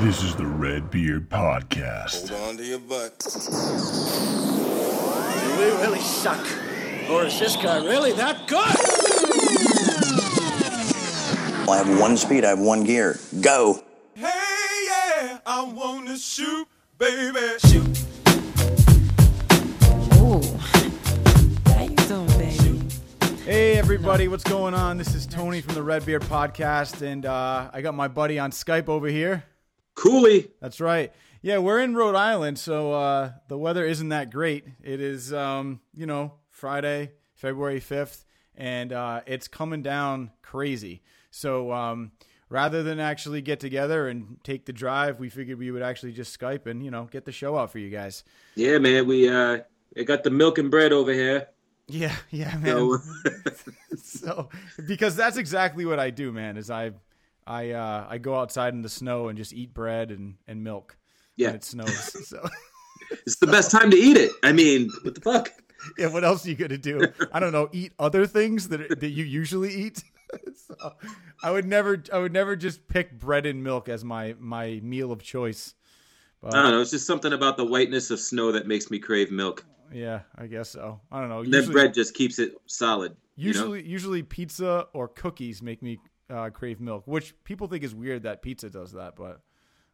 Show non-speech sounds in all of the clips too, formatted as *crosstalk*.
This is the Red Beard Podcast. Hold on to your butt. Do we really suck? Or is this guy really that good? I have one speed, I have one gear. Go. Hey, yeah, I wanna shoot, baby. Shoot. Ooh. How you doing, baby? Hey everybody, what's going on? This is Tony from the Red Beard Podcast, and uh, I got my buddy on Skype over here. Cooley. That's right. Yeah, we're in Rhode Island, so uh, the weather isn't that great. It is, um, you know, Friday, February fifth, and uh, it's coming down crazy. So um, rather than actually get together and take the drive, we figured we would actually just Skype and you know get the show out for you guys. Yeah, man. We uh, got the milk and bread over here. Yeah, *laughs* yeah, man. So, *laughs* *laughs* so because that's exactly what I do, man. Is I I uh, I go outside in the snow and just eat bread and, and milk yeah, when it snows. *laughs* so it's the best time to eat it. I mean, what the fuck? *laughs* yeah, what else are you gonna do? I don't know. Eat other things that that you usually eat. *laughs* so I would never I would never just pick bread and milk as my my meal of choice. But I don't know. It's just something about the whiteness of snow that makes me crave milk. yeah, I guess so. I don't know. And then bread just keeps it solid. you know? Usually, usually pizza or cookies make me uh, crave milk, which people think is weird that pizza does that, but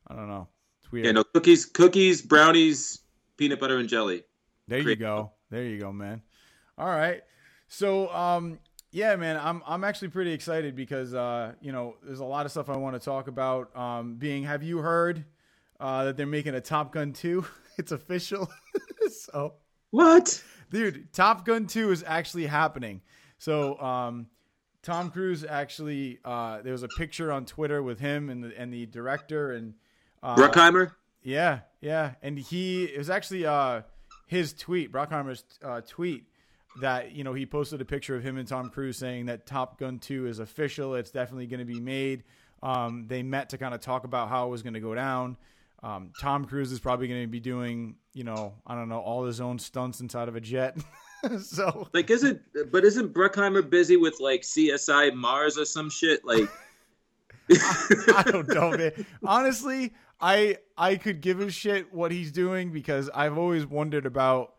I don't know. It's weird. Yeah, no cookies, cookies, brownies, peanut butter and jelly. there you crave go. There you go, man. All right. So, um, yeah, man, I'm I'm actually pretty excited because uh, you know, there's a lot of stuff I want to talk about. Um, being, have you heard uh, that they're making a Top Gun 2? *laughs* it's official. *laughs* so, What? dude top gun 2 is actually happening so um tom cruise actually uh there was a picture on twitter with him and the and the director and uh Bruckheimer? yeah yeah and he it was actually uh his tweet Bruckheimer's uh tweet that you know he posted a picture of him and tom cruise saying that top gun 2 is official it's definitely going to be made um they met to kind of talk about how it was going to go down um, Tom Cruise is probably going to be doing, you know, I don't know, all his own stunts inside of a jet. *laughs* *laughs* so Like, isn't but isn't Bruckheimer busy with like CSI Mars or some shit? Like, I don't know, man. Honestly, I I could give a shit what he's doing because I've always wondered about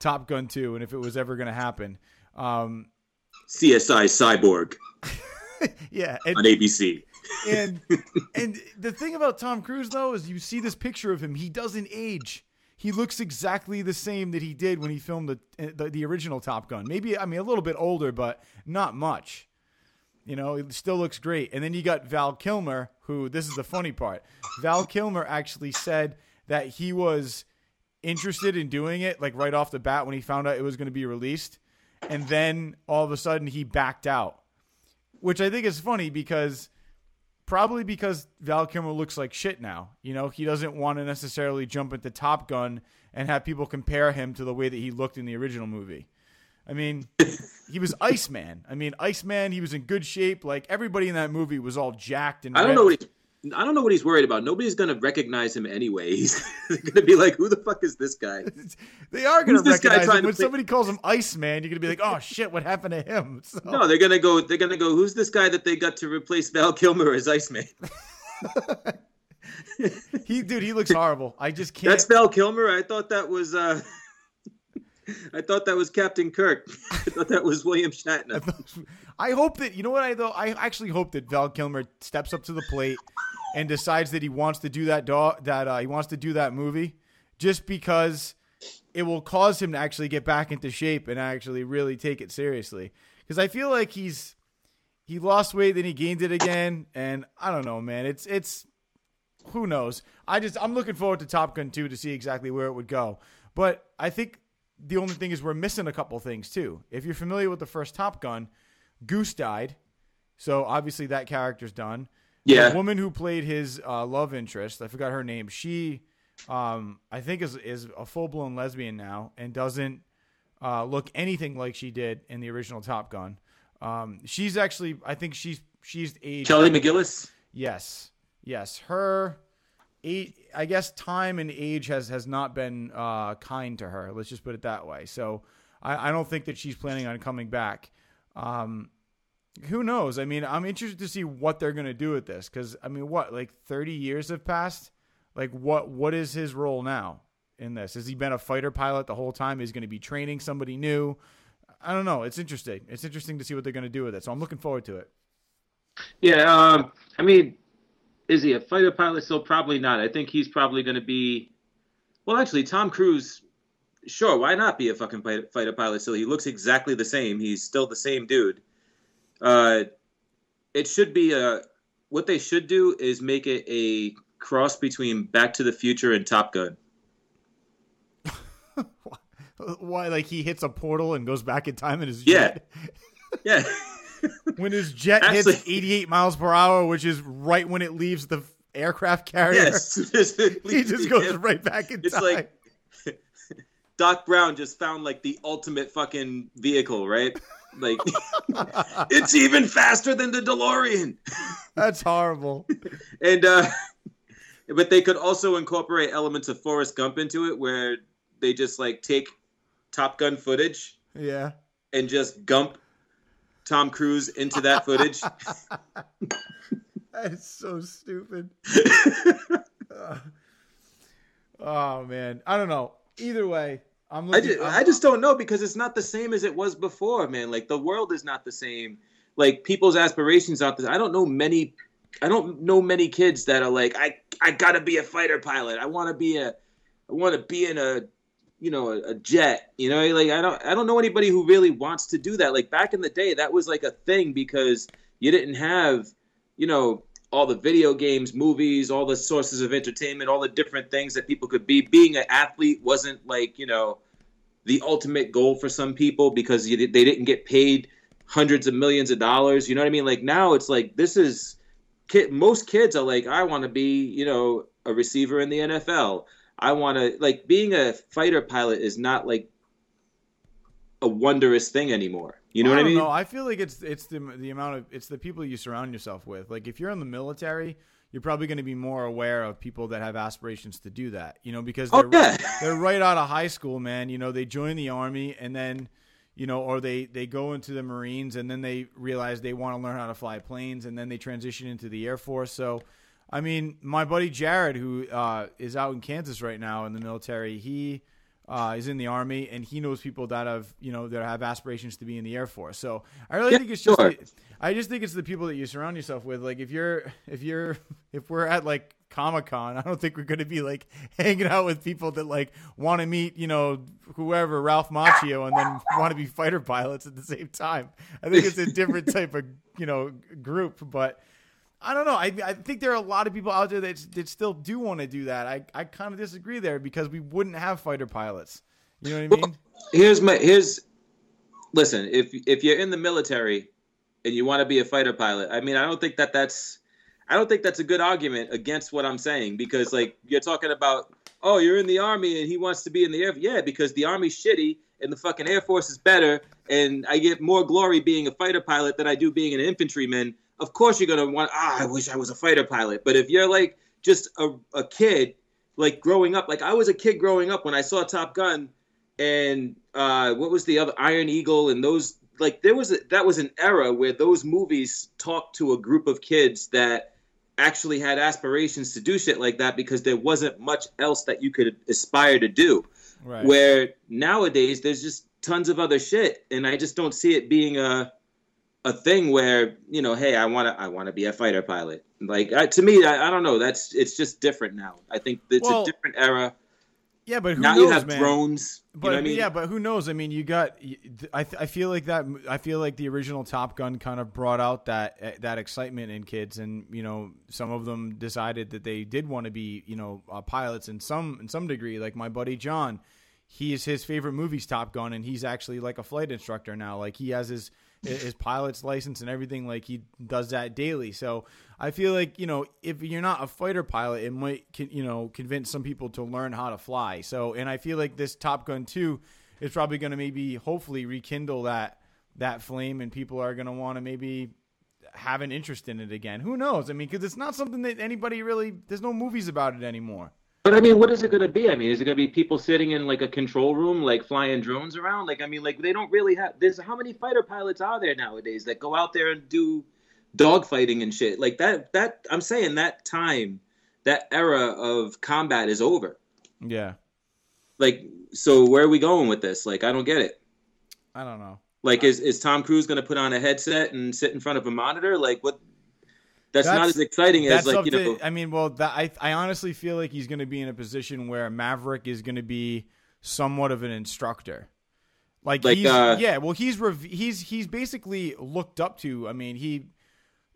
Top Gun 2 and if it was ever going to happen. Um, CSI Cyborg *laughs* yeah, and, on ABC. and *laughs* and the thing about Tom Cruise though is you see this picture of him, he doesn't age. He looks exactly the same that he did when he filmed the, the the original Top Gun. Maybe I mean a little bit older, but not much. You know, it still looks great. And then you got Val Kilmer, who this is the funny part. Val Kilmer actually said that he was interested in doing it like right off the bat when he found out it was going to be released. And then all of a sudden he backed out. Which I think is funny because probably because Val Kilmer looks like shit now. You know, he doesn't want to necessarily jump into Top Gun and have people compare him to the way that he looked in the original movie. I mean, he was Iceman. I mean, Iceman, he was in good shape. Like everybody in that movie was all jacked and I don't know what ripped. I don't know what he's worried about. Nobody's gonna recognize him anyway. *laughs* He's gonna be like, "Who the fuck is this guy?" *laughs* They are going to recognize him when play- somebody calls him Iceman. You're going to be like, "Oh shit, what happened to him?" *laughs* So, No, they're gonna go. They're gonna go. Who's this guy that they got to replace Val Kilmer as Iceman? he, dude, he looks horrible. I just can't. That's Val Kilmer. I thought that was. uh I thought that was Captain Kirk. *laughs* I thought that was William Shatner. I hope that you know what I though. I actually hope that Val Kilmer steps up to the plate and decides that he wants to do that dog that uh, he wants to do that movie just because it will cause him to actually get back into shape and actually really take it seriously. Because I feel like he's he lost weight, then he gained it again, and I don't know, man. It's it's who knows. I just I'm looking forward to Top Gun 2 to see exactly where it would go. But I think the only thing is we're missing a couple things too. If you're familiar with the first Top Gun, Goose died, so obviously that character's done. Yeah. The woman who played his uh, love interest, I forgot her name. She, um, I think is is a full blown lesbian now and doesn't uh, look anything like she did in the original Top Gun. Um, she's actually, I think she's she's aged. Kelly McGillis. Yes, yes. Her, eight, I guess time and age has has not been uh, kind to her. Let's just put it that way. So I, I don't think that she's planning on coming back. Um, who knows? I mean, I'm interested to see what they're going to do with this because I mean, what like 30 years have passed. Like, what what is his role now in this? Has he been a fighter pilot the whole time? Is he going to be training somebody new? I don't know. It's interesting. It's interesting to see what they're going to do with it. So I'm looking forward to it. Yeah, um, I mean, is he a fighter pilot? Still, probably not. I think he's probably going to be. Well, actually, Tom Cruise. Sure, why not be a fucking fighter, pilot still? He looks exactly the same. He's still the same dude. Uh, it should be a. What they should do is make it a cross between Back to the Future and Top Gun. *laughs* Why? Like he hits a portal and goes back in time and is Yeah. Yeah. *laughs* when his jet *laughs* Actually- hits 88 miles per hour, which is right when it leaves the aircraft carrier. yes. *laughs* *laughs* he just goes right back in It's time. like Doc Brown just found like the ultimate fucking vehicle, right? Like it's even faster than the DeLorean. That's horrible. And uh but they could also incorporate elements of Forrest Gump into it where they just like take Top Gun footage Yeah. and just gump Tom Cruise into that footage. *laughs* That is so stupid. *laughs* Uh, oh man, I don't know. Either way, I'm I just, I'm- I just don't know because it's not the same as it was before, man. Like the world is not the same. Like people's aspirations out there. I don't know many I don't know many kids that are like I I got to be a fighter pilot. I want to be a I want to be in a you know a, a jet. You know, like I don't I don't know anybody who really wants to do that. Like back in the day that was like a thing because you didn't have, you know, all the video games, movies, all the sources of entertainment, all the different things that people could be. Being an athlete wasn't like, you know, the ultimate goal for some people because you, they didn't get paid hundreds of millions of dollars. You know what I mean? Like now it's like this is most kids are like I want to be, you know, a receiver in the NFL. I want to like being a fighter pilot is not like a wondrous thing anymore. You know what I mean? No, I feel like it's it's the the amount of it's the people you surround yourself with. Like if you're in the military, you're probably going to be more aware of people that have aspirations to do that. You know, because Oh, they're yeah. they're right out of high school, man. You know, they join the army and then you know, or they they go into the Marines and then they realize they want to learn how to fly planes and then they transition into the Air Force. So, I mean, my buddy Jared, who uh, is out in Kansas right now in the military, he uh, is in the army and he knows people that have you know that have aspirations to be in the Air Force. So I really Yeah, think it's just sure. the- I just think it's the people that you surround yourself with. Like if you're if you're *laughs* if we're at like Comic Con, I don't think we're gonna be like *laughs* hanging out with people that like want to meet you know whoever Ralph Macchio and then *laughs* want to be fighter pilots at the same time. I think it's a different type of you know group, but. I don't know. I, I think there are a lot of people out there that, that still do want to do that. I, I kind of disagree there because we wouldn't have fighter pilots. You know what I mean? here's my here's listen if if you're in the military and you want to be a fighter pilot i mean i don't think that that's i don't think that's a good argument against what i'm saying because like you're talking about oh you're in the army and he wants to be in the air yeah because the army's shitty and the fucking air force is better and i get more glory being a fighter pilot than i do being an infantryman of course you're gonna want ah i wish i was a fighter pilot but if you're like just a, a kid like growing up like i was a kid growing up when i saw top gun and uh, what was the other Iron Eagle and those like there was a, that was an era where those movies talked to a group of kids that actually had aspirations to do shit like that because there wasn't much else that you could aspire to do. Right. Where nowadays there's just tons of other shit, and I just don't see it being a a thing where you know, hey, I want to I want to be a fighter pilot. Like I, to me, I, I don't know. That's it's just different now. I think it's Well, a different era. yeah, but who now knows, you have man? drones. But you know I mean? yeah, but who knows? I mean, you got. I I feel like that. I feel like the original Top Gun kind of brought out that eh, that excitement in kids, and you know, some of them decided that they did want to be, you know, uh, pilots in some in some degree. Like my buddy John, he is his favorite movie's Top Gun, and he's actually like a flight instructor now. Like he has his his pilot's license and everything. Like he does that daily. So I feel like you know, if you're not a fighter pilot, it might you know convince some people to learn how to fly. So and I feel like this Top Gun two is probably going to maybe hopefully rekindle that that flame, and people are going to want to maybe have an interest in it again. Who knows? I mean, because it's not something that anybody really. There's no movies about it anymore. But I mean, what is it going to be? I mean, is it going to be people sitting in like a control room, like flying drones around? Like, I mean, like they don't really have. There's how many fighter pilots are there nowadays that go out there and do dogfighting and shit? Like that. That I'm saying that time, that era of combat is over. Yeah. Like, so where are we going with this? Like, I don't get it. I don't know. Like, is is Tom Cruise going to put on a headset and sit in front of a monitor? Like, what? That's, not as exciting as That's like you know. to, I mean, well, that, I I honestly feel like he's going to be in a position where Maverick is going to be somewhat of an instructor. Like, Like, he's uh, yeah, well, he's rev- he's he's basically looked up to. I mean, he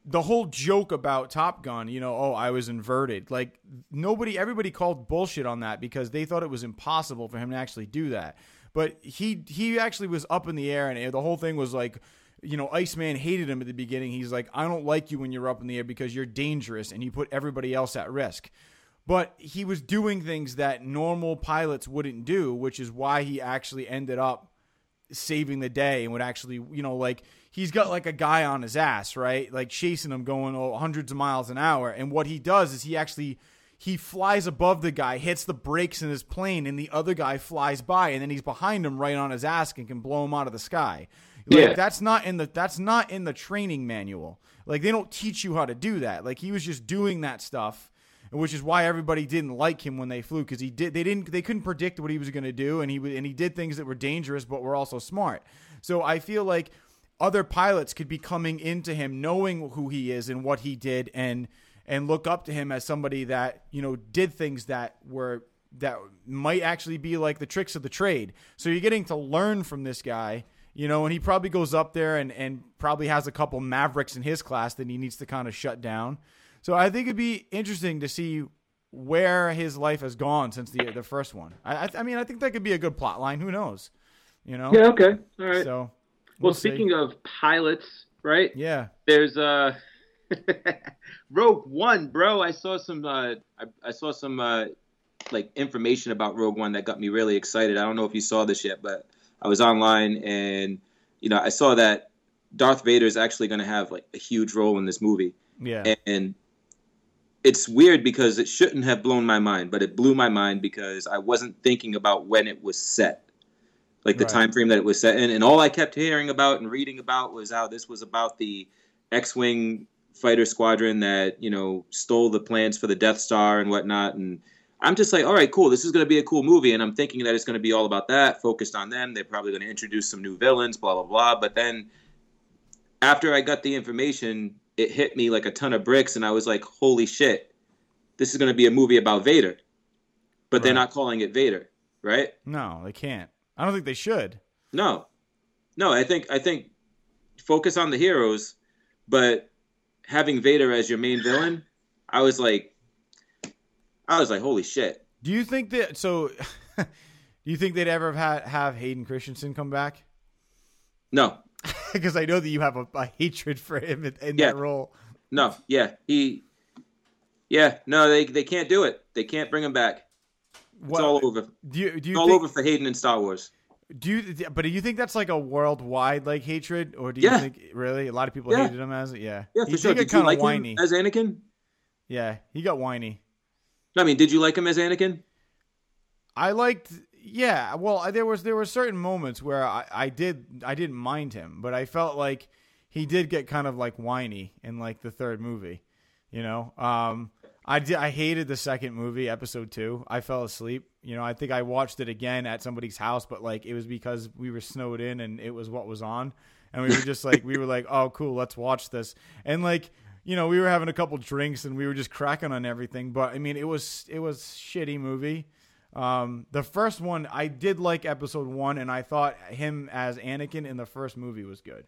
the whole joke about Top Gun, you know, oh, I was inverted. Like nobody, everybody called bullshit on that because they thought it was impossible for him to actually do that. But he he actually was up in the air, and the whole thing was like, you know, Iceman hated him at the beginning. He's like, I don't like you when you're up in the air because you're dangerous and you put everybody else at risk. But he was doing things that normal pilots wouldn't do, which is why he actually ended up saving the day and would actually, you know, like he's got like a guy on his ass, right? Like chasing him going oh, hundreds of miles an hour. And what he does is he actually he flies above the guy, hits the brakes in his plane, and the other guy flies by, and then he's behind him right on his ass and can blow him out of the sky. Like, Yeah. that's not in the that's not in the training manual. Like they don't teach you how to do that. Like he was just doing that stuff, which is why everybody didn't like him when they flew because he did they didn't they couldn't predict what he was going to do and he and he did things that were dangerous but were also smart. So I feel like other pilots could be coming into him knowing who he is and what he did and and look up to him as somebody that you know did things that were that might actually be like the tricks of the trade. So you're getting to learn from this guy, you know, and he probably goes up there and and probably has a couple mavericks in his class that he needs to kind of shut down. So I think it'd be interesting to see where his life has gone since the the first one. I I, mean I think that could be a good plot line. Who knows? You know. Yeah. Okay. All right. So. well, we'll see. speaking of pilots, right? Yeah. There's uh *laughs* Rogue One, bro. I saw some uh I, I saw some uh like information about Rogue One that got me really excited. I don't know if you saw this yet, but I was online and you know, I saw that Darth Vader is actually going to have like a huge role in this movie. Yeah. And it's weird because it shouldn't have blown my mind, but it blew my mind because I wasn't thinking about when it was set. Like the Right. time frame that it was set in. And all I kept hearing about and reading about was how this was about the X-wing fighter squadron that you know stole the plans for the Death Star and whatnot. And I'm just like, all right, cool. This is going to be a cool movie, and I'm thinking that it's going to be all about that, focused on them. They're probably going to introduce some new villains, blah blah blah. But then after I got the information, it hit me like a ton of bricks, and I was like, holy shit, this is going to be a movie about Vader. But they're not calling it Vader, right? No, they can't. I don't think they should. No, no. I think I think focus on the heroes, but having Vader as your main villain, I was like, I was like, holy shit. Do you think that so? *laughs* do you think they'd ever have had, have Hayden Christensen come back? No, *laughs* Because I know that you have a, a hatred for him in, in Yeah. that role. no, yeah, he, yeah, no, they they can't do it. They can't bring him back. It's all over. Do you do It's you all think, over for Hayden in Star Wars. Do you? But do you think that's like a worldwide like hatred, or do Yeah. you think really a lot of people Yeah. hated him as it? Yeah, Yeah, for he sure. did you kind of like whiny. him as Anakin? yeah, he got whiny. I mean, did you like him as Anakin? I liked, yeah. Well, there was there were certain moments where I, I did I didn't mind him, but I felt like he did get kind of like whiny in like the third movie. You know, um, I did I hated the second movie, episode two. I fell asleep. You know, I think I watched it again at somebody's house, but like it was because we were snowed in and it was what was on, and we were just like we were like, oh cool, let's watch this, and like. You know, we were having a couple drinks and we were just cracking on everything, but I mean, it was it was shitty movie. Um, the first one, I did like episode one, and I thought him as Anakin in the first movie was good.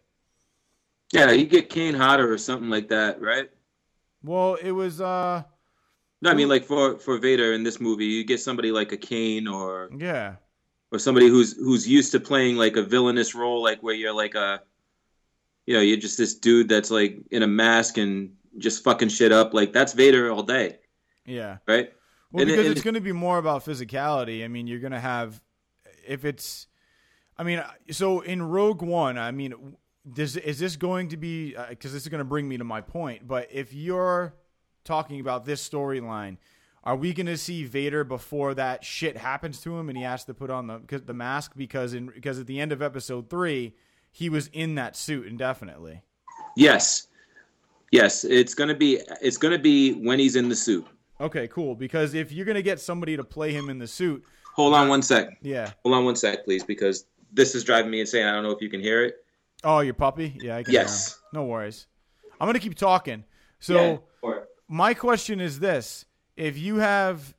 Yeah, you get Kane Hodder or something like that, right? Well, it was, uh, No, I mean like for for Vader in this movie, you get somebody like a Kane or yeah, or somebody who's who's used to playing like a villainous role, like where you're like a, you know, you're just this dude that's like in a mask and just fucking shit up. Like that's Vader all day, yeah. right? Well, And- because and- it's going to be more about physicality. I mean, you're going to have, if it's, I mean, so in Rogue One, I mean, does is this going to be? Uh, because this is going to bring me to my point. But if you're talking about this storyline, Are we gonna see Vader before that shit happens to him and he has to put on the the mask because in because at the end of episode three he was in that suit indefinitely. Yes, yes, it's gonna be it's gonna be when he's in the suit. Okay, cool. Because if you're gonna get somebody to play him in the suit, Hold on one sec. yeah. Hold on one sec, please, because this is driving me insane. I don't know if you can hear it. Oh, your puppy? Yeah, I can. Yes. No worries. I'm gonna keep talking. So. Yeah, my question is this if you have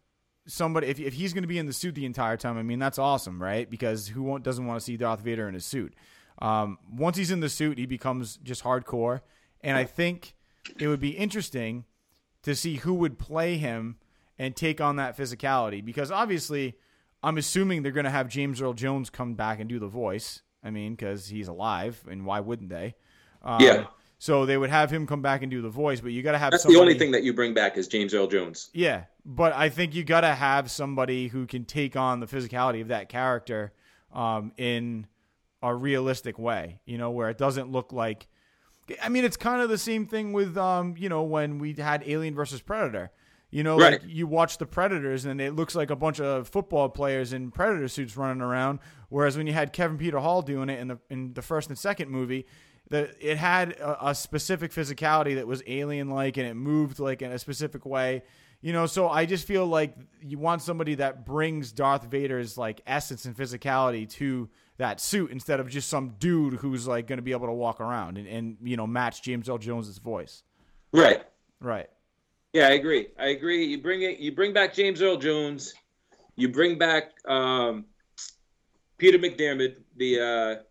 somebody if, if he's going to be in the suit the entire time i mean that's awesome right because who won't, doesn't want to see darth vader in a suit um, once he's in the suit he becomes just hardcore and i think it would be interesting to see who would play him and take on that physicality because obviously i'm assuming they're going to have james earl jones come back and do the voice i mean because he's alive and why wouldn't they um, Yeah. so they would have him come back and do the voice but you got to have That's somebody, the only thing that you bring back is James Earl Jones. yeah, but I think you got to have somebody who can take on the physicality of that character um, in a realistic way. You know, where it doesn't look like. I mean, it's kind of the same thing with um, you know when we had Alien versus Predator. You know, like you watch the Predators and it looks like a bunch of football players in Predator suits running around. Whereas when you had Kevin Peter Hall doing it in the in the first and second movie, the it had a, a specific physicality that was alien like and it moved like in a specific way. You know, so I just feel like you want somebody that brings Darth Vader's like essence and physicality to that suit instead of just some dude who's like going to be able to walk around and, and you know match James Earl Jones's voice. Right. Right. Yeah, I agree. I agree. You bring it. You bring back James Earl Jones. You bring back um, Peter McDermott. The uh,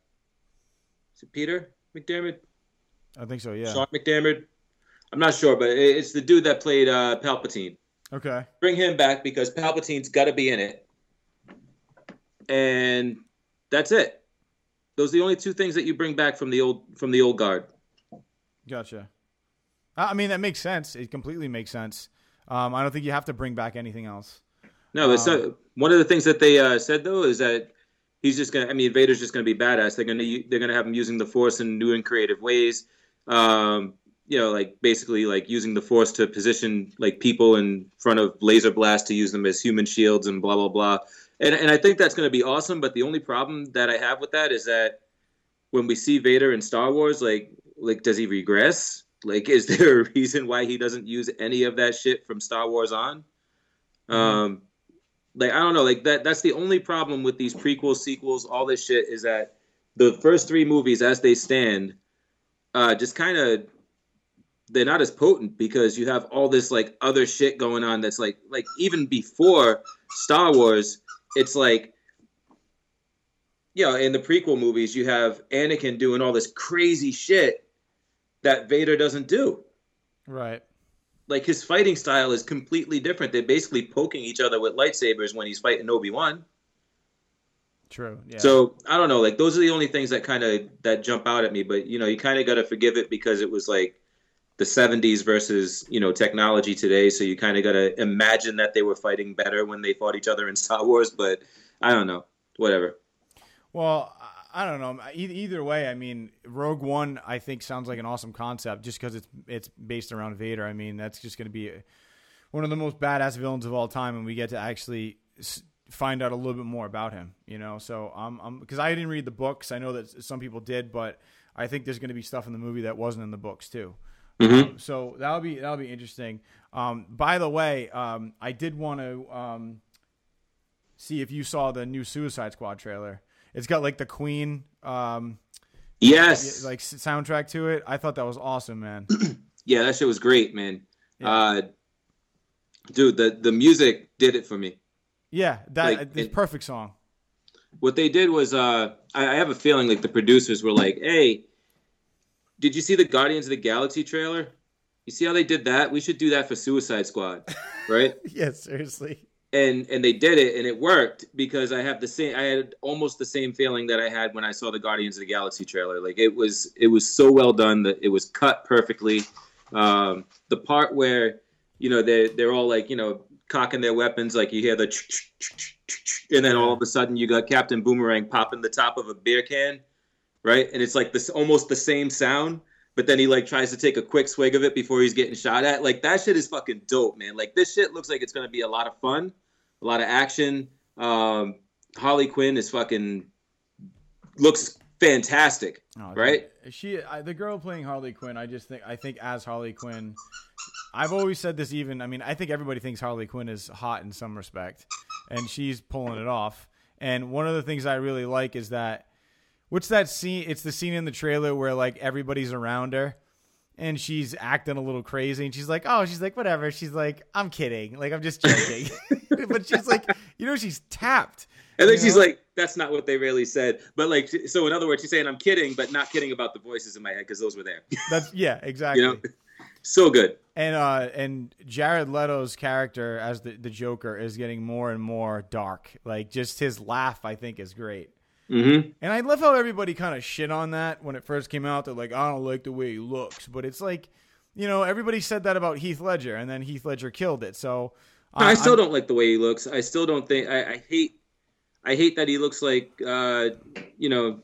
is it Peter McDermott? I think so. Yeah. Sean McDermott. I'm not sure, but it's the dude that played uh, Palpatine. Okay. Bring him back because Palpatine's got to be in it, and that's it. Those are the only two things that you bring back from the old from the old guard. Gotcha. I mean, that makes sense. It completely makes sense. Um, I don't think you have to bring back anything else. No, it's uh, one of the things that they uh, said though is that he's just gonna. I mean, Vader's just gonna be badass. They're gonna they're gonna have him using the Force in new and creative ways. Um, you know, like basically like using the Force to position like people in front of laser blasts to use them as human shields and blah blah blah. And and I think that's gonna be awesome. But the only problem that I have with that is that when we see Vader in Star Wars, like like does he regress? Like, is *laughs* there a reason why he doesn't use any of that shit from Star Wars on? Um, like I don't know, like that. That's the only problem with these prequels, sequels, all this shit is that the first three movies, as they stand, uh, just kind of they're not as potent because you have all this like other shit going on. That's like like even before Star Wars, it's like you know, in the prequel movies, you have Anakin doing all this crazy shit that Vader doesn't do Right. like his fighting style is completely different. They're basically poking each other with lightsabers when he's fighting Obi Wan. True. Yeah. So I don't know. Like those are the only things that kind of that jump out at me. But you know, you kind of got to forgive it because it was like the 70s versus you know technology today. So you kind of got to imagine that they were fighting better when they fought each other in Star Wars. But I don't know. Whatever. Well, I- don't know. Either way, I mean, Rogue One, I think sounds like an awesome concept just because it's it's based around Vader. I mean, that's just going to be one of the most badass villains of all time, and we get to actually find out a little bit more about him. You know, so I'm I'm because I didn't read the books. I know that some people did, but I think there's going to be stuff in the movie that wasn't in the books too. Um, so that'll be that'll be interesting. Um, by the way, um, I did want to um, see if you saw the new Suicide Squad trailer. It's got like the Queen um, Yes. like soundtrack to it. I thought that was awesome, man. *clears throat* yeah, that shit was great, man. Yeah. Uh, dude, the the music did it for me. Yeah, that Like, it's it- perfect song. what they did was uh I, I have a feeling like the producers were like hey did you see the guardians of the galaxy trailer? You see how they did that? We should do that for suicide squad *laughs* right? Yeah, seriously. and and they did it and it worked because i have the same i had almost the same feeling that i had when i saw the guardians of the galaxy trailer. Like it was it was so well done that it was cut perfectly. Um the part where you know they they're all like you know cocking their weapons like you hear the and then all of a sudden you got captain boomerang popping the top of a beer can right and it's like this almost the same sound but then he like tries to take a quick swig of it before he's getting shot at. Like that shit is fucking dope, man. Like this shit looks like it's gonna be a lot of fun, a lot of action. Um, Harley Quinn is fucking looks fantastic, Oh, right? She, I, the girl playing Harley Quinn. I just think, I think as Harley Quinn, I've always said this. Even, I mean, I think everybody thinks Harley Quinn is hot in some respect, and she's pulling it off. And one of the things I really like is that, what's that scene? It's the scene in the trailer where like everybody's around her. And she's acting a little crazy, and she's like, "Oh, she's like, whatever." She's like, "I'm kidding, like, I'm just joking." *laughs* but she's like, you know, she's tapped. And then she's know? like, "That's not what they really said." But like, so in other words, she's saying, "I'm kidding," but not kidding about the voices in my head because those were there. *laughs* "That's yeah, exactly." you know, so good. And uh, and Jared Leto's character as the the Joker is getting more and more dark. Like just his laugh, I think, is great. Mm-hmm. And I love how everybody kind of shit on that when it first came out. They're like, I don't like the way he looks, but it's like, you know, everybody said that about Heath Ledger, and then Heath Ledger killed it. So I still I'm- don't like the way he looks. I still don't think. I, I hate. I hate that he looks like, uh, you know,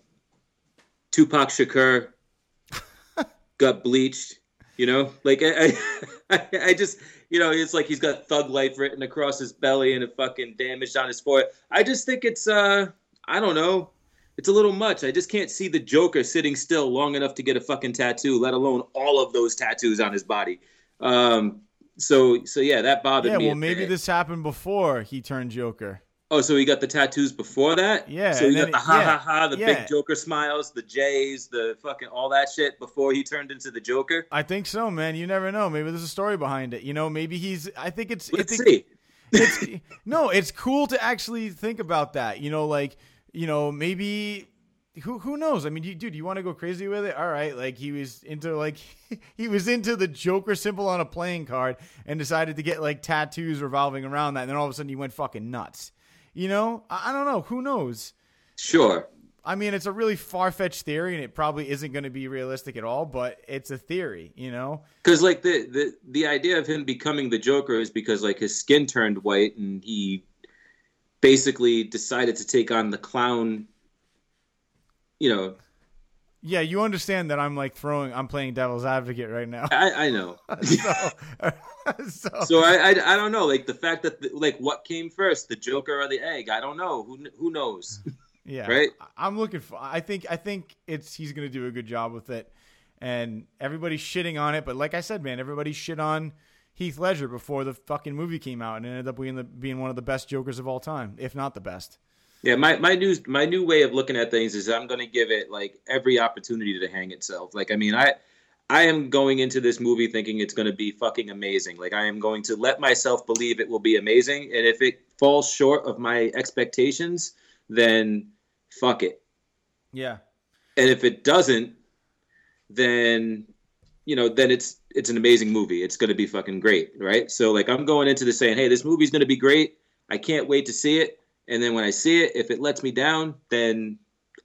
Tupac Shakur *laughs* got bleached. You know, like I, *laughs* I, I just, you know, it's like he's got thug life written across his belly and a fucking damage on his forehead. I just think it's, uh, I don't know, it's a little much. I just can't see the Joker sitting still long enough to get a fucking tattoo, let alone all of those tattoos on his body. Um, so, so yeah, that bothered Yeah, me. well, maybe this happened before he turned Joker. Oh, so he got the tattoos before that? Yeah, So he got the ha yeah, ha ha, the yeah. big Joker smiles, the J's, the fucking all that shit before he turned into the Joker. I think so, man. You never know. Maybe there's a story behind it. You know, maybe he's. I think it's. Let's think, see. it's *laughs* no, it's cool to actually think about that. You know, like you know, maybe who who knows? I mean, you, dude, you want to go crazy with it? All right, like he was into like *laughs* he was into the Joker symbol on a playing card and decided to get like tattoos revolving around that, and then all of a sudden he went fucking nuts. You know, I, I don't know. Who knows? Sure. I mean, it's a really far fetched theory, and it probably isn't going to be realistic at all. But it's a theory, you know. Because like the, the the idea of him becoming the Joker is because like his skin turned white and he basically decided to take on the clown. You know, Yeah, you understand that I'm like throwing. I'm playing devil's advocate right now. I, I know. *laughs* so, *laughs* so, So I, I I don't know. Like the fact that the, like what came first, the Joker or the egg? I don't know. Who who knows? *laughs* yeah, right? I'm looking for. I think. I think it's he's gonna do a good job with it, and everybody's shitting on it. But like I said, man, everybody shit on Heath Ledger before the fucking movie came out, and ended up being the being one of the best Jokers of all time, if not the best. Yeah, my, my new my new way of looking at things is I'm going to give it like every opportunity to hang itself. Like I mean, I I am going into this movie thinking it's going to be fucking amazing. Like I am going to let myself believe it will be amazing, and if it falls short of my expectations, then fuck it. Yeah, And if it doesn't, then you know, then it's it's an amazing movie. It's going to be fucking great, right? So like I'm going into this saying, hey, this movie's going to be great. I can't wait to see it. And then when I see it, if it lets me down, then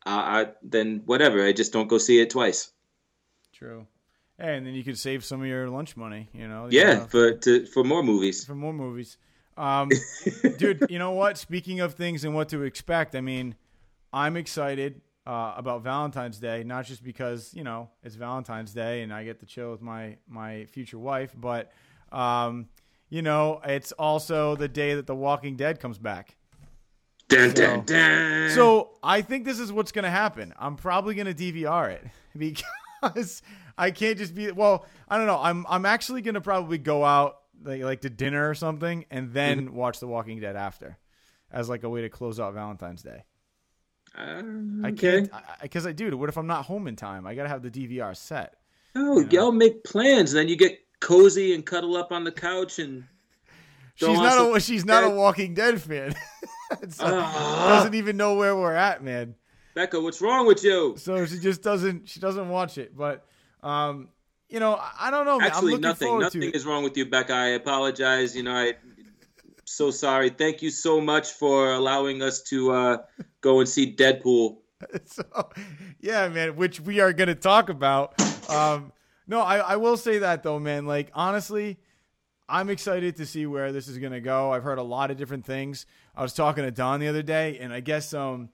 uh, I then whatever. I just don't go see it twice. true. Hey, and then you could save some of your lunch money. You know. you Yeah, know, for to for more movies. for more movies. Um, *laughs* dude, you know what? Speaking of things and what to expect, I mean, I'm excited uh, about Valentine's Day, not just because you know it's Valentine's Day and I get to chill with my my future wife, but um, you know, it's also the day that The Walking Dead comes back. Dun, So- dun, dun. So I think this is what's going to happen. I'm probably going to DVR it *laughs* because I can't just be. Well, I don't know. I'm I'm actually going to probably go out like like to dinner or something and then Mm-hmm. watch The Walking Dead after, as like a way to close out Valentine's Day. Uh, I can't because I, do. What if I'm not home in time? I got to have the DVR set. Oh, y'all make plans, then you get cozy and cuddle up on the couch and. *laughs* She's not a she's not a Walking Dead fan. *laughs* so, Ah. doesn't even know where we're at, man. Becca, what's wrong with you? so she just doesn't she doesn't watch it but um you know i, I don't know man. i'm Actually, looking nothing. Nothing is wrong with you, Becca. I apologize. You know, I so sorry. Thank you so much for allowing us to uh, go and see Deadpool. *laughs* so yeah man which we are going to talk about um no I, I will say that though man like honestly i'm excited to see where this is going to go i've heard a lot of different things i was talking to don the other day and i guess um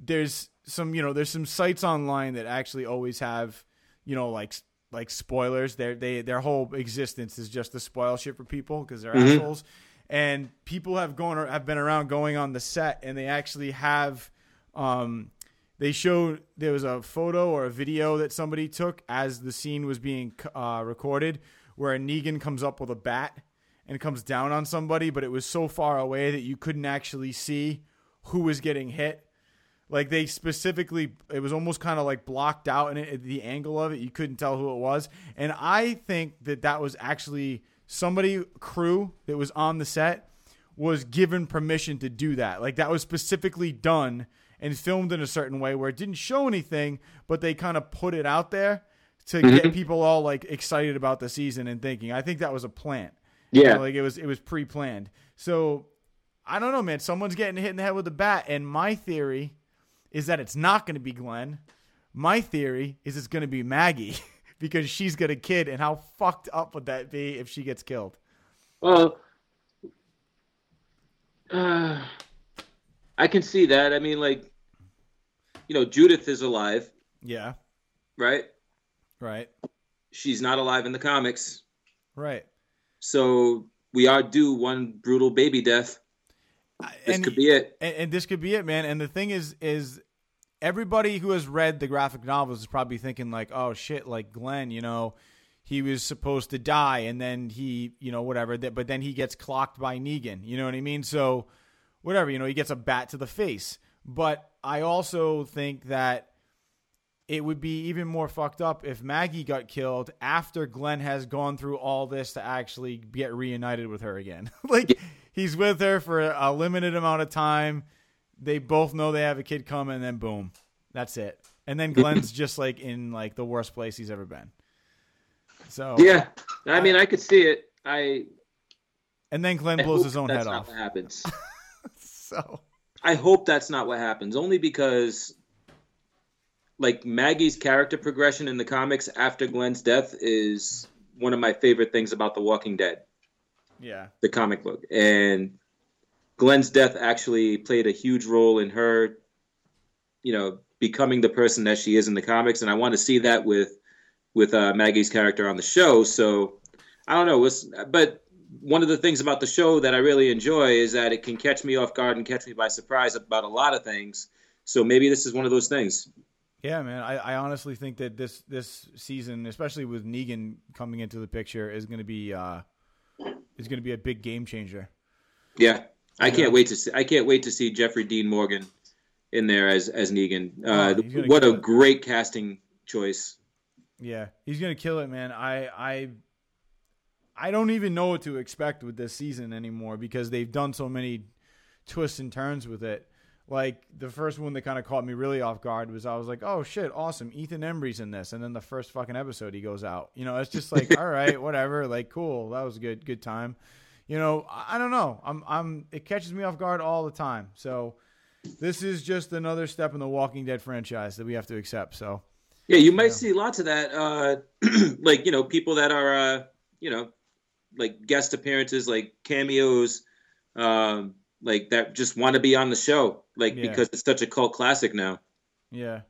there's some you know there's some sites online that actually always have you know like like spoilers. Their they their whole existence is just to spoil shit for people because they're Mhm. assholes. And people have gone have been around going on the set, and they actually have. Um, they showed there was a photo or a video that somebody took as the scene was being uh, recorded, where a Negan comes up with a bat and comes down on somebody, but it was so far away that you couldn't actually see who was getting hit. Like they specifically, it was almost kind of like blocked out, and it, the angle of it, you couldn't tell who it was. And I think that that was actually somebody crew that was on the set was given permission to do that. Like that was specifically done and filmed in a certain way where it didn't show anything, but they kind of put it out there to get mm-hmm. people all like excited about the season and thinking. I think that was a plant. You Yeah. know, like it was it was pre-planned. So I don't know, man. Someone's getting hit in the head with a bat, and my theory is that it's not going to be Glenn. My theory is it's going to be Maggie *laughs* because she's got a kid, and how fucked up would that be if she gets killed? Well, uh, I can see that. I mean, like, you know, Judith is alive, Yeah, right? right, She's not alive in the comics, right. so we are due one brutal baby death. This And- could be it. and, and this could be it, man. And the thing is, is everybody who has read the graphic novels is probably thinking like, oh shit, like Glenn, you know, he was supposed to die, and then he, you know, whatever. But then he gets clocked by Negan. You know what I mean? So, whatever, you know, he gets a bat to the face. But I also think that it would be even more fucked up if Maggie got killed after Glenn has gone through all this to actually get reunited with her again. *laughs* like he's with her for a limited amount of time. They both know they have a kid coming, and then boom, that's it. And then Glenn's *laughs* just like in like the worst place he's ever been. So Yeah, I mean, I could see it. I and then Glenn I blows his own that's head not off. What happens? *laughs* So I hope that's not what happens. Only because, like Maggie's character progression in the comics after Glenn's death is one of my favorite things about The Walking Dead, yeah, the comic book, and Glenn's death actually played a huge role in her, you know, becoming the person that she is in the comics, and I want to see that with with uh, Maggie's character on the show. So I don't know, it's, but one of the things about the show that I really enjoy is that it can catch me off guard and catch me by surprise about a lot of things. So maybe this is one of those things. yeah, man. I, I honestly think that this this season, especially with Negan coming into the picture, is going to be uh, is going to be a big game changer. Yeah, I can't wait to see. I can't wait to see Jeffrey Dean Morgan in there as as Negan. Uh, Oh, what a it. great casting choice. Yeah, he's gonna kill it, man. I I I don't even know what to expect with this season anymore because they've done so many twists and turns with it. Like the first one that kind of caught me really off guard was I was like, "Oh shit, awesome! Ethan Embry's in this," and then the first fucking episode he goes out. You know, it's just like, *laughs* all right, whatever, like cool, that was a good good time. You know, I, I don't know. I'm I'm it catches me off guard all the time. So this is just another step in the Walking Dead franchise that we have to accept. So Yeah, you might see lots of that. Uh, *clears throat* like you know, people that are uh, you know, like guest appearances, like cameos, um, like that just want to be on the show, like Yeah. because it's such a cult classic now. Yeah.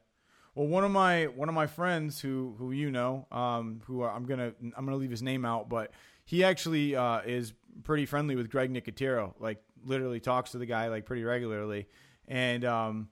Well, one of my one of my friends who who you know, um, who are, I'm gonna I'm gonna leave his name out, but he actually uh, is pretty friendly with Greg Nicotero. Like literally talks to the guy like pretty regularly, and um,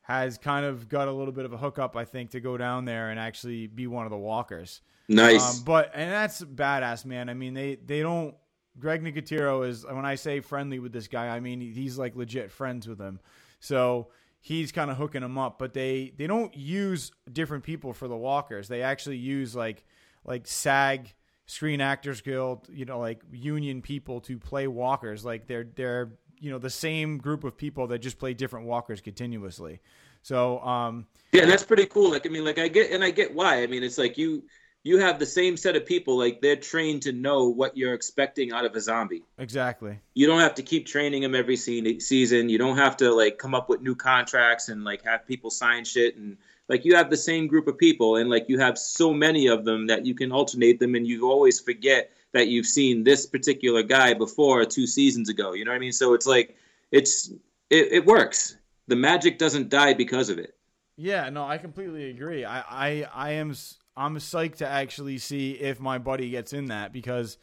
has kind of got a little bit of a hookup, I think, to go down there and actually be one of the walkers. Nice. Um, but and that's badass, man. I mean, they they don't. Greg Nicotero is when I say friendly with this guy, I mean he's like legit friends with him. So he's kind of hooking him up. But they they don't use different people for the walkers. They actually use like like SAG Screen Actors Guild, you know, like union people to play walkers. Like they're they're you know the same group of people that just play different walkers continuously. So um, Yeah, and that's pretty cool. Like I mean, like I get and I get why. I mean, it's like you you have the same set of people. Like they're trained to know what you're expecting out of a zombie. exactly. You don't have to keep training them every se- season. You don't have to like come up with new contracts and like have people sign shit and like you have the same group of people and like you have so many of them that you can alternate them and you always forget that you've seen this particular guy before two seasons ago. You know what I mean? So it's like it's it, it works. The magic doesn't die because of it. Yeah, no, I completely agree. I, I, I am, I'm psyched to actually see if my buddy gets in that because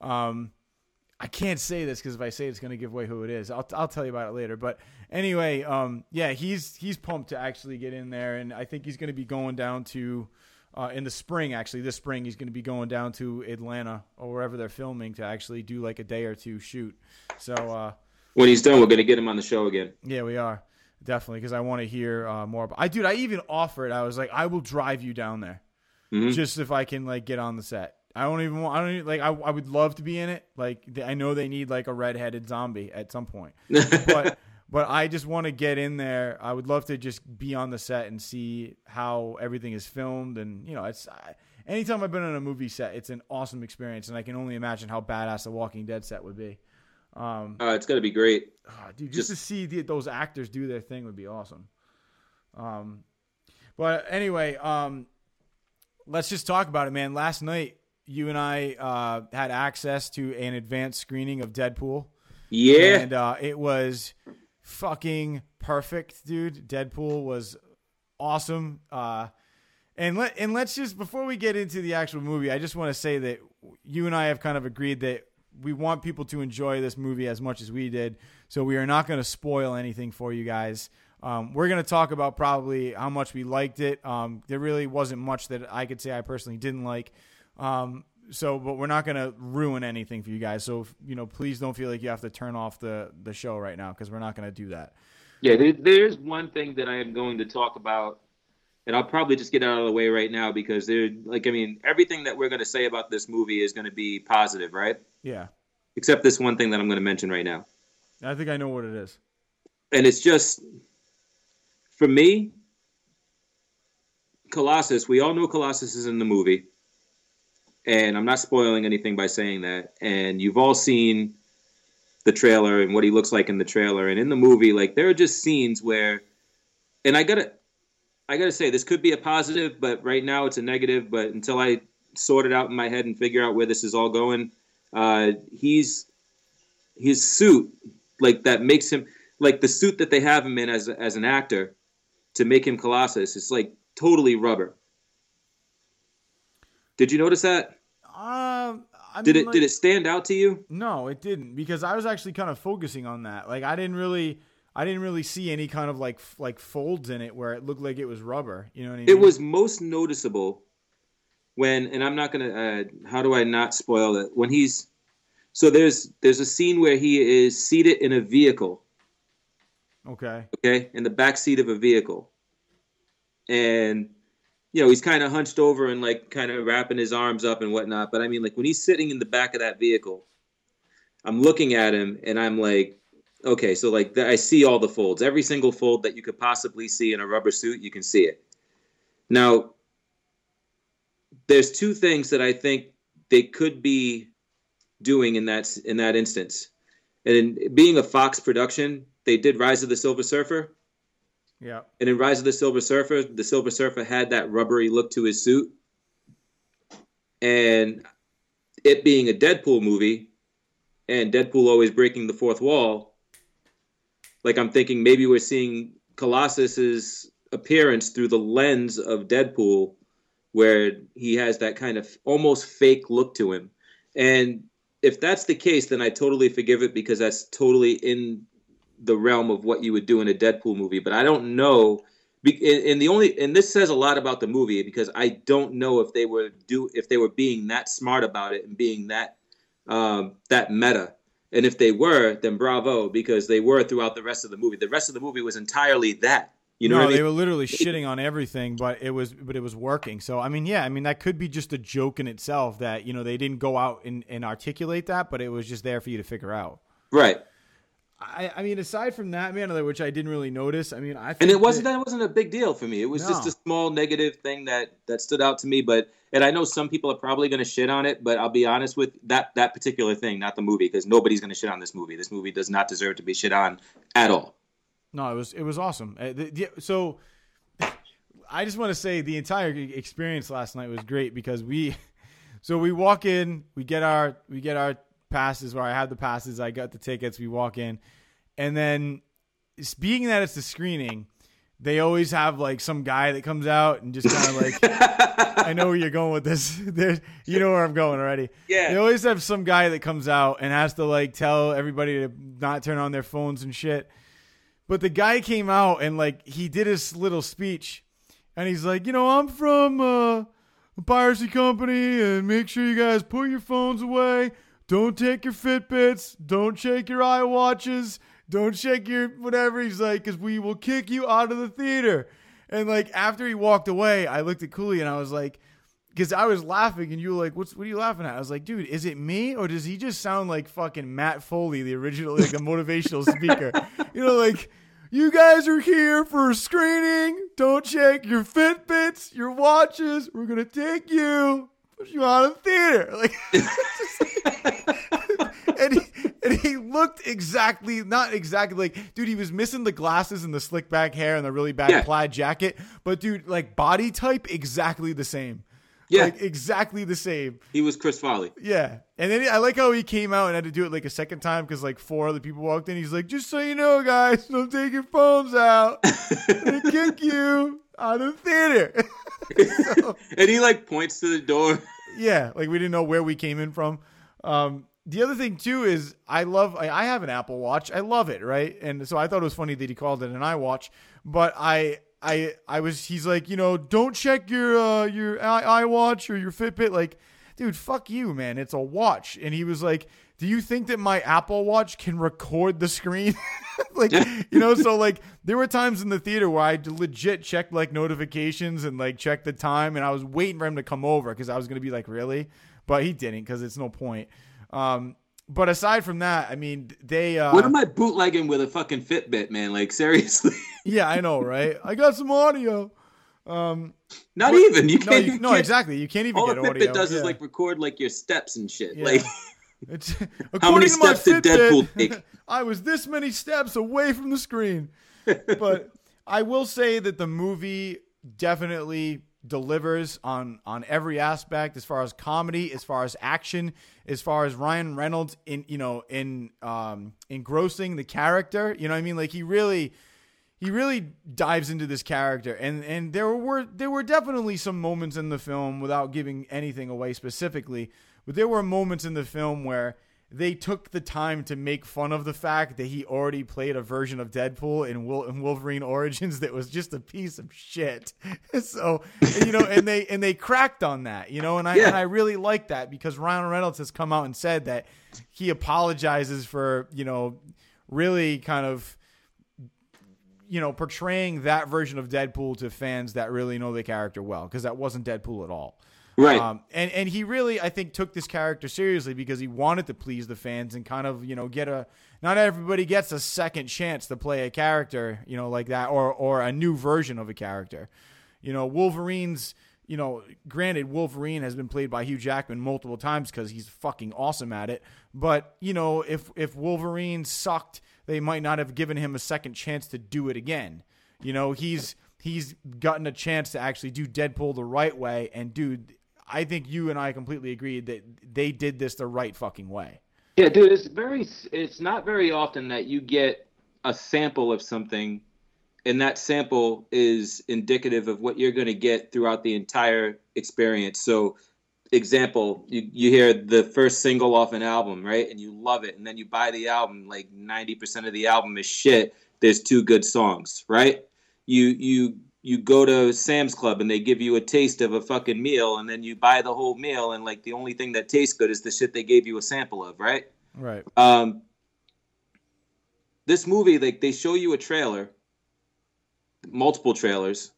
um, I can't say this because if I say it, it's going to give away who it is. I'll, I'll tell you about it later. But anyway, um, yeah, he's he's pumped to actually get in there, and I think he's going to be going down to uh, in the spring. Actually, this spring he's going to be going down to Atlanta or wherever they're filming to actually do like a day or two shoot. So uh, When he's done, we're gonna get him on the show again. yeah, we are definitely because I want to hear uh, more. About, I dude, I even offered. I was like, I will drive you down there Mhm. just if I can like get on the set. I don't even want. I don't even, like. I, I would love to be in it. Like I know they need like a redheaded zombie at some point, *laughs* but but I just want to get in there. I would love to just be on the set and see how everything is filmed. And you know, it's I, anytime I've been on a movie set, it's an awesome experience, and I can only imagine how badass a Walking Dead set would be. Um, Uh, it's gonna be great. Ah, dude, just, Just- to see the, those actors do their thing would be awesome. Um, but anyway, um, let's just talk about it, man. Last night, you and I uh, had access to an advanced screening of Deadpool, Yeah. and uh, it was fucking perfect, dude. Deadpool was awesome. Uh, and let and let's just before we get into the actual movie, I just want to say that you and I have kind of agreed that we want people to enjoy this movie as much as we did. So we are not going to spoil anything for you guys. Um, we're going to talk about probably how much we liked it. Um, there really wasn't much that I could say I personally didn't like. Um, so, but we're not going to ruin anything for you guys. So, you know, please don't feel like you have to turn off the the show right now because we're not going to do that. Yeah, there, there's one thing that I am going to talk about, and I'll probably just get out of the way right now because there, like, I mean, everything that we're going to say about this movie is going to be positive, right? Yeah, Except this one thing that I'm going to mention right now, I think I know what it is. and it's just for me, Colossus. We all know Colossus is in the movie, and I'm not spoiling anything by saying that. And you've all seen the trailer and what he looks like in the trailer, and in the movie, like there are just scenes where, and I gotta, I gotta say this could be a positive, but right now it's a negative. But until I sort it out in my head and figure out where this is all going, uh, he's his suit like that makes him like the suit that they have him in as as an actor to make him Colossus. It's like totally rubber. Did you notice that? Um, I Did mean, it like- did it stand out to you? No, it didn't because I was actually kind of focusing on that. Like I didn't really I didn't really see any kind of like f- like folds in it where it looked like it was rubber. You know what I mean? It was most noticeable when, and I'm not gonna. Uh, how do I not spoil it? When he's so there's there's a scene where he is seated in a vehicle, okay. okay, in the back seat of a vehicle, and you know he's kind of hunched over and like kind of wrapping his arms up and whatnot. But I mean, like when he's sitting in the back of that vehicle, I'm looking at him and I'm like, okay, so like th- I see all the folds, every single fold that you could possibly see in a rubber suit, you can see it. Now, there's two things that I think they could be doing in that in that instance. And in, being a Fox production, they did Rise of the Silver Surfer, Yeah. and in Rise of the Silver Surfer, the Silver Surfer had that rubbery look to his suit. And it being a Deadpool movie, and Deadpool always breaking the fourth wall, like I'm thinking maybe we're seeing Colossus's appearance through the lens of Deadpool, where he has that kind of almost fake look to him. And if that's the case, then I totally forgive it because that's totally in the realm of what you would do in a Deadpool movie. But I don't know. And the only and this says a lot about the movie because I don't know if they were do if they were being that smart about it and being that um, that meta. And if they were, then bravo because they were throughout the rest of the movie. The rest of the movie was entirely that. You know no, what I mean? they were literally shitting on everything, but it was but it was working. So I mean, yeah, I mean that could be just a joke in itself that you know they didn't go out and, and articulate that, but it was just there for you to figure out. right. I, I mean, aside from that, man, which I didn't really notice. I mean, I and it wasn't that- that wasn't a big deal for me. It was just a small negative thing that that stood out to me. But and I know some people are probably going to shit on it, but I'll be honest with that that particular thing, not the movie, because nobody's going to shit on this movie. This movie does not deserve to be shit on at all. No, it was it was awesome. Uh, the- the- so I just want to say the entire experience last night was great because we *laughs* so we walk in, we get our we get our passes where I had the passes, I got the tickets, we walk in. And then being that it's the screening, they always have like some guy that comes out and just kind of like *laughs* I know where you're going with this. *laughs* There's, you know where I'm going already. Yeah. They always have some guy that comes out and has to like tell everybody to not turn on their phones and shit. But the guy came out and like he did his little speech and he's like, you know, I'm from uh, a piracy company and make sure you guys put your phones away. Don't take your Fitbits. Don't shake your iWatches, Don't shake your whatever. He's like, because we will kick you out of the theater. And like after he walked away, I looked at Cooley and I was like, because I was laughing and you were like, "What's what are you laughing at?" I was like, "Dude, is it me or does he just sound like fucking Matt Foley, the original like a *laughs* motivational speaker? you know, like you guys are here for a screening. Don't check your Fitbits, your watches. We're gonna take you, put you of the theater." *laughs* Like, *laughs* and he, and he looked exactly not exactly like dude he was missing the glasses and the slick back hair and the really bad Yeah. plaid jacket but dude like body type exactly the same Yeah. like exactly the same He was Chris Farley. yeah and then i like how he came out and had to do it like a second time because like four other people walked in he's like just so you know guys don't take your phones out they kick you *laughs* out of the theater So- And he like points to the door. yeah, like we didn't know where we came in from. Um, the other thing too is I love I, I have an Apple Watch. I love it, right? And so I thought it was funny that he called it an iWatch, but I I I was he's like, you know, don't check your uh your i iWatch or your Fitbit like dude, fuck you, man. It's a watch. And he was like, "Do you think that my Apple Watch can record the screen?" *laughs* like, you know, so like there were times in the theater where I legit checked like notifications and like checked the time and I was waiting for him to come over cuz I was going to be like, "Really?" But he didn't cuz it's no point. Um but aside from that, I mean, they uh What am I bootlegging with a fucking Fitbit, man? Like seriously. *laughs* Yeah, I know, right? I got some audio. Um, Not even. You can't. you, you no, can't- exactly. You can't even All get a Fitbit audio. does yeah. is like record like your steps and shit. Yeah. Like It's *laughs* How many to my steps did Deadpool *laughs* take? I was this many steps away from the screen. but *laughs* I will say that the movie definitely delivers on on every aspect as far as comedy, as far as action, as far as Ryan Reynolds in you know in um engrossing the character. You know what I mean? Like he really he really dives into this character and and there were there were definitely some moments in the film without giving anything away specifically but there were moments in the film where they took the time to make fun of the fact that he already played a version of Deadpool in, in Wolverine *laughs* Origins that was just a piece of shit. *laughs* so you know, and they and they cracked on that, you know, and I Yeah. and I really like that because Ryan Reynolds has come out and said that he apologizes for you know really kind of you know, portraying that version of Deadpool to fans that really know the character well, because that wasn't Deadpool at all. Right. Um, and and he really, I think, took this character seriously because he wanted to please the fans and kind of, you know, get a. Not everybody gets a second chance to play a character, you know, like that, or or a new version of a character. You know, Wolverine's. You know, granted, Wolverine has been played by Hugh Jackman multiple times because he's fucking awesome at it. But you know, if if Wolverine sucked, they might not have given him a second chance to do it again. You know, he's he's gotten a chance to actually do Deadpool the right way, and dude, I think you and I completely agreed that they did this the right fucking way. Yeah, dude, it's very it's not very often that you get a sample of something and that sample is indicative of what you're going to get throughout the entire experience. So example, you, you hear the first single off an album, right? And you love it and then you buy the album like 90% of the album is shit. There's two good songs, right? You you you go to Sam's Club and they give you a taste of a fucking meal and then you buy the whole meal and like the only thing that tastes good is the shit they gave you a sample of, right? Right. um this movie like they show you a trailer multiple trailers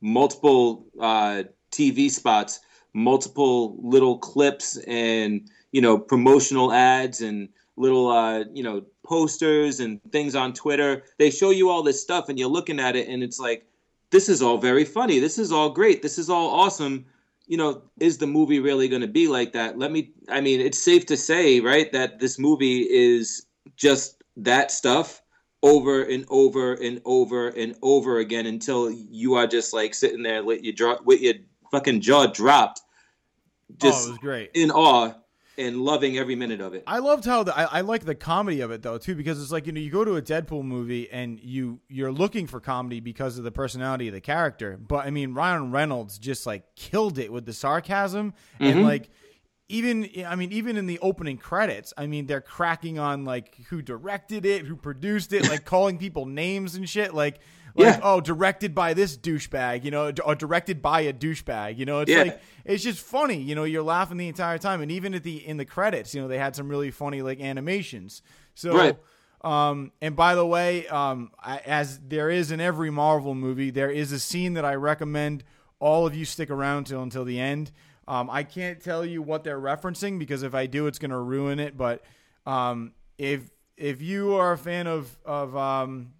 multiple uh tv spots multiple little clips and you know promotional ads and little uh you know posters and things on twitter they show you all this stuff and you're looking at it and it's like this is all very funny this is all great this is all awesome you know, is the movie really going to be like that? Let me, I mean, it's safe to say, right, that this movie is just that stuff over and over and over and over again until you are just like sitting there with your with your fucking jaw dropped, oh, just it was great. in awe. And loving every minute of it. I loved how the, I, I like the comedy of it though too because it's like you know you go to a Deadpool movie and you you're looking for comedy because of the personality of the character, but I mean Ryan Reynolds just like killed it with the sarcasm and mm-hmm. like even I mean even in the opening credits, I mean they're cracking on like who directed it, who produced it, like *laughs* calling people names and shit like. Like, Yeah. oh, directed by this douchebag, you know, or directed by a douchebag, you know. It's Yeah. like it's just funny, you know. You're laughing the entire time, and even at the in the credits, you know, they had some really funny like animations. So, Right. um, and by the way, um, I, as there is in every Marvel movie, there is a scene that I recommend all of you stick around till until the end. Um, I can't tell you what they're referencing because if I do, it's going to ruin it. But um, if if you are a fan of of um,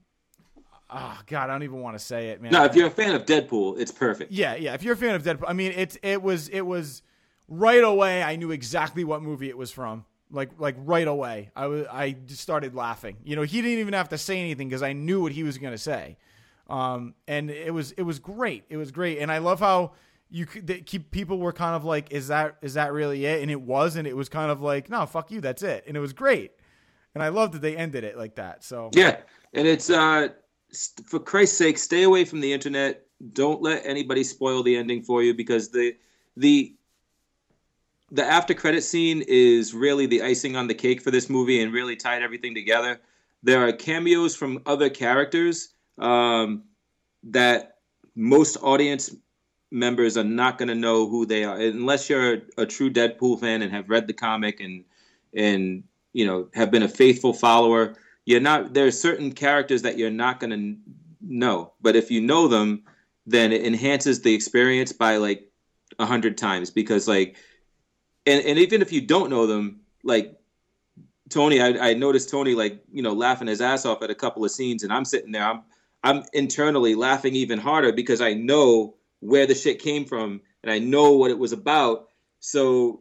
oh god, I don't even want to say it, man. No, if you're a fan of Deadpool, it's perfect. Yeah, yeah. If you're a fan of Deadpool, I mean, it's it was it was right away. I knew exactly what movie it was from. Like like right away, I was I just started laughing. You know, he didn't even have to say anything because I knew what he was going to say. Um, and it was it was great. It was great, and I love how you could keep people were kind of like, is that is that really it? And it was, and it was kind of like, no, fuck you, that's it. And it was great, and I love that they ended it like that. So Yeah, and it's uh, for Christ's sake, stay away from the internet. Don't let anybody spoil the ending for you because the the the after credit scene is really the icing on the cake for this movie and really tied everything together. There are cameos from other characters um, that most audience members are not going to know who they are unless you're a, a true Deadpool fan and have read the comic and and you know have been a faithful follower. You're not. There are certain characters that you're not going to know, but if you know them, then it enhances the experience by like a hundred times because like and, and even if you don't know them, like Tony, I, I noticed Tony like you know laughing his ass off at a couple of scenes, and I'm sitting there, I'm I'm internally laughing even harder because I know where the shit came from and I know what it was about. So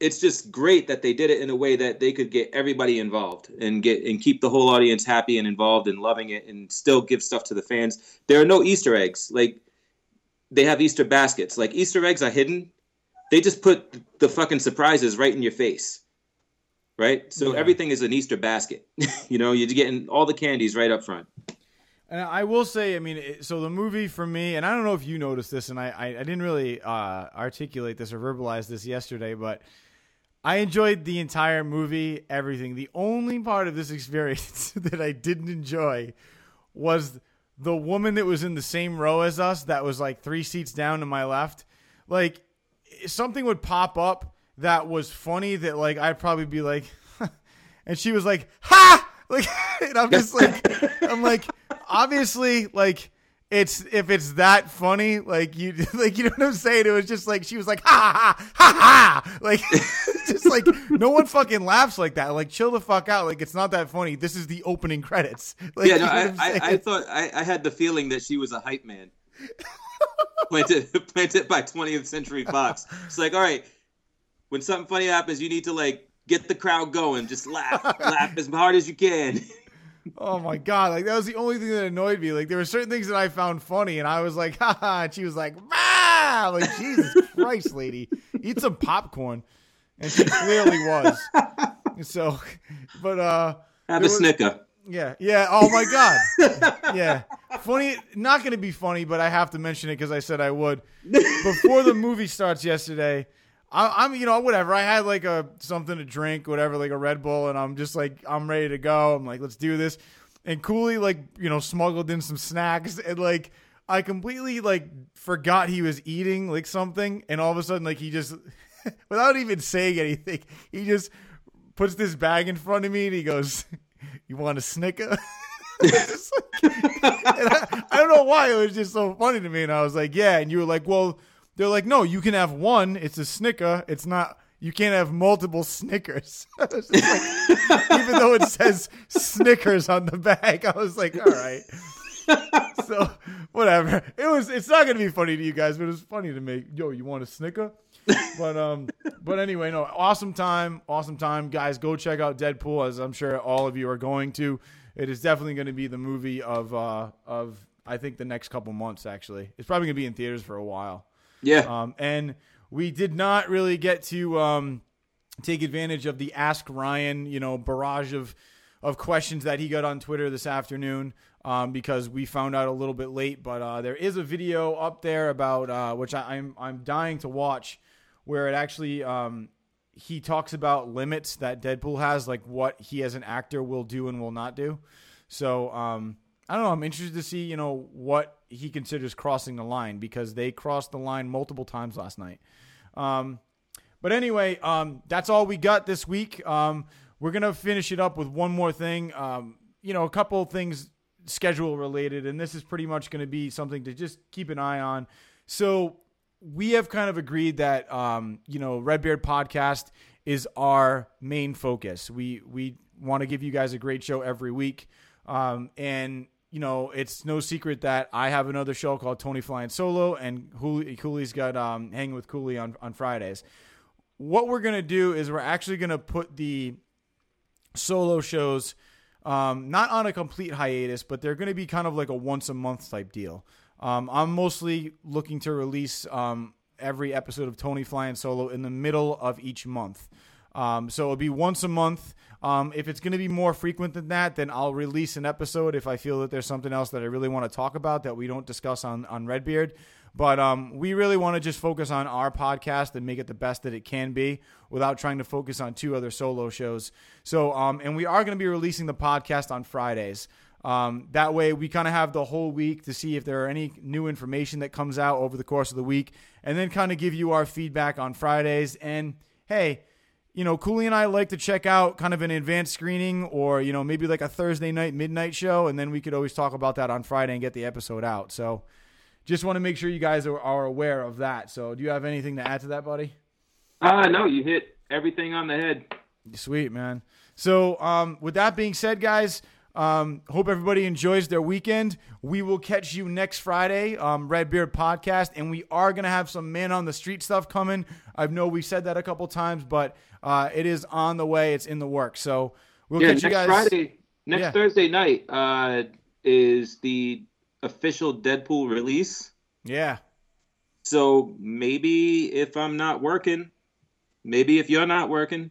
it's just great that they did it in a way that they could get everybody involved and get and keep the whole audience happy and involved and loving it and still give stuff to the fans. There are no Easter eggs. Like they have Easter baskets. Like Easter eggs are hidden. They just put the fucking surprises right in your face. Right? So everything is an Easter basket. *laughs* you know, you're getting all the candies right up front. And I will say, I mean, it, so the movie for me, and I don't know if you noticed this, and I, I, I didn't really uh, articulate this or verbalize this yesterday, but I enjoyed the entire movie, everything. The only part of this *laughs* experience that I didn't enjoy was the woman that was in the same row as us, that was like three seats down to my left. Like, something would pop up that was funny that, like, I'd probably be like, *laughs* and she was like, ha! Like, *laughs* and I'm just like, I'm like, obviously, like, it's if it's that funny, like you, *laughs* like you know what I'm saying. It was just like she was like, ha ha ha ha, like, *laughs* just like no one fucking laughs like that. Like, chill the fuck out. Like, it's not that funny. This is the opening credits. *laughs* Like, yeah, no, I, I, I thought I, I had the feeling that she was a hype man. planted planted by 20th Century Fox. It's like, all right, when something funny happens, you need to like get the crowd going. Just laugh, laugh as hard as you can. Oh my god! Like that was the only thing that annoyed me. Like there were certain things that I found funny, and I was like, *laughs* "Ha ha!" And she was like, "Ah!" Like Jesus Christ, lady, eat some popcorn, and she clearly was. So, but uh, Have a snicker. yeah, yeah. Oh my god, yeah. Funny, not going to be funny, but I have to mention it because I said I would. Before the movie starts yesterday, I, I'm, you know, whatever. I had like a something to drink, whatever, like a Red Bull, and I'm just like, I'm ready to go. I'm like, let's do this. And Cooley, like, you know, smuggled in some snacks, and like, I completely like forgot he was eating like something, and all of a sudden, like, he just, *laughs* without even saying anything, he just puts this bag in front of me, and he goes, "You want a Snicker?" *laughs* Like- *laughs* I, I don't know why it was just so funny to me, and I was like, "Yeah," and you were like, "Well." They're like, no, you can have one. It's a Snicker. It's not. You can't have multiple Snickers. *laughs* I was just like- even though it says Snickers on the bag, I was like, all right. *laughs* so whatever. It was. It's not gonna be funny to you guys, but it was funny to me. Yo, you want a Snicker? But um, but anyway, no, awesome time, awesome time, guys. Go check out Deadpool, as I'm sure all of you are going to. It is definitely going to be the movie of uh of I think the next couple months. Actually, it's probably going to be in theaters for a while. Yeah. Um, and we did not really get to um, take advantage of the Ask Ryan, you know, barrage of of questions that he got on Twitter this afternoon um, because we found out a little bit late. But uh, there is a video up there about uh, which I, I'm I'm dying to watch, where it actually um, he talks about limits that Deadpool has, like what he as an actor will do and will not do. So um, I don't know. I'm interested to see you know what he considers crossing the line because they crossed the line multiple times last night. Um, but anyway, um, that's all we got this week. Um, we're gonna finish it up with one more thing. Um, you know, a couple things schedule related, and this is pretty much going to be something to just keep an eye on. So we have kind of agreed that um, you know Redbeard podcast is our main focus. We we want to give you guys a great show every week, um, and you know it's no secret that I have another show called Tony Flying Solo, and Cooley, Cooley's got um, Hanging with Cooley on on Fridays. What we're gonna do is we're actually gonna put the solo shows um, not on a complete hiatus, but they're going to be kind of like a once a month type deal. Um, I'm mostly looking to release um, every episode of Tony Flying Solo in the middle of each month. Um, so it'll be once a month. Um, if it's going to be more frequent than that, then I'll release an episode if I feel that there's something else that I really want to talk about that we don't discuss on on Redbeard. But um, we really want to just focus on our podcast and make it the best that it can be without trying to focus on two other solo shows. So, um, and we are going to be releasing the podcast on Fridays. Um, that way, we kind of have the whole week to see if there are any new information that comes out over the course of the week, and then kind of give you our feedback on Fridays. And hey, you know, Cooley and I like to check out kind of an advanced screening or, you know, maybe like a Thursday night midnight show, and then we could always talk about that on Friday and get the episode out. So, just want to make sure you guys are, are aware of that. So, do you have anything to add to that, buddy? Uh no, you hit everything on the head. Sweet, man. So, um, with that being said, guys, um, hope everybody enjoys their weekend. We will catch you next Friday, um, Redbeard Podcast, and we are going to have some man on the street stuff coming. I know we said that a couple times, but uh, it is on the way. It's in the works. So, we'll yeah, catch you guys. Friday, next Yeah. Thursday night uh, is the official Deadpool release. Yeah. So maybe if I'm not working, maybe if you're not working,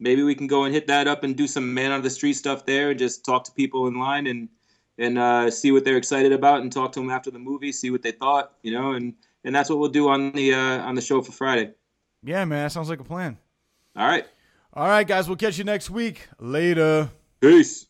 maybe we can go and hit that up and do some man on the street stuff there and just talk to people in line and and uh, see what they're excited about and talk to them after the movie, see what they thought, you know, and and that's what we'll do on the uh, on the show for Friday. Yeah, man. That sounds like a plan. All right, All right, guys. We'll catch you next week. Later. peace.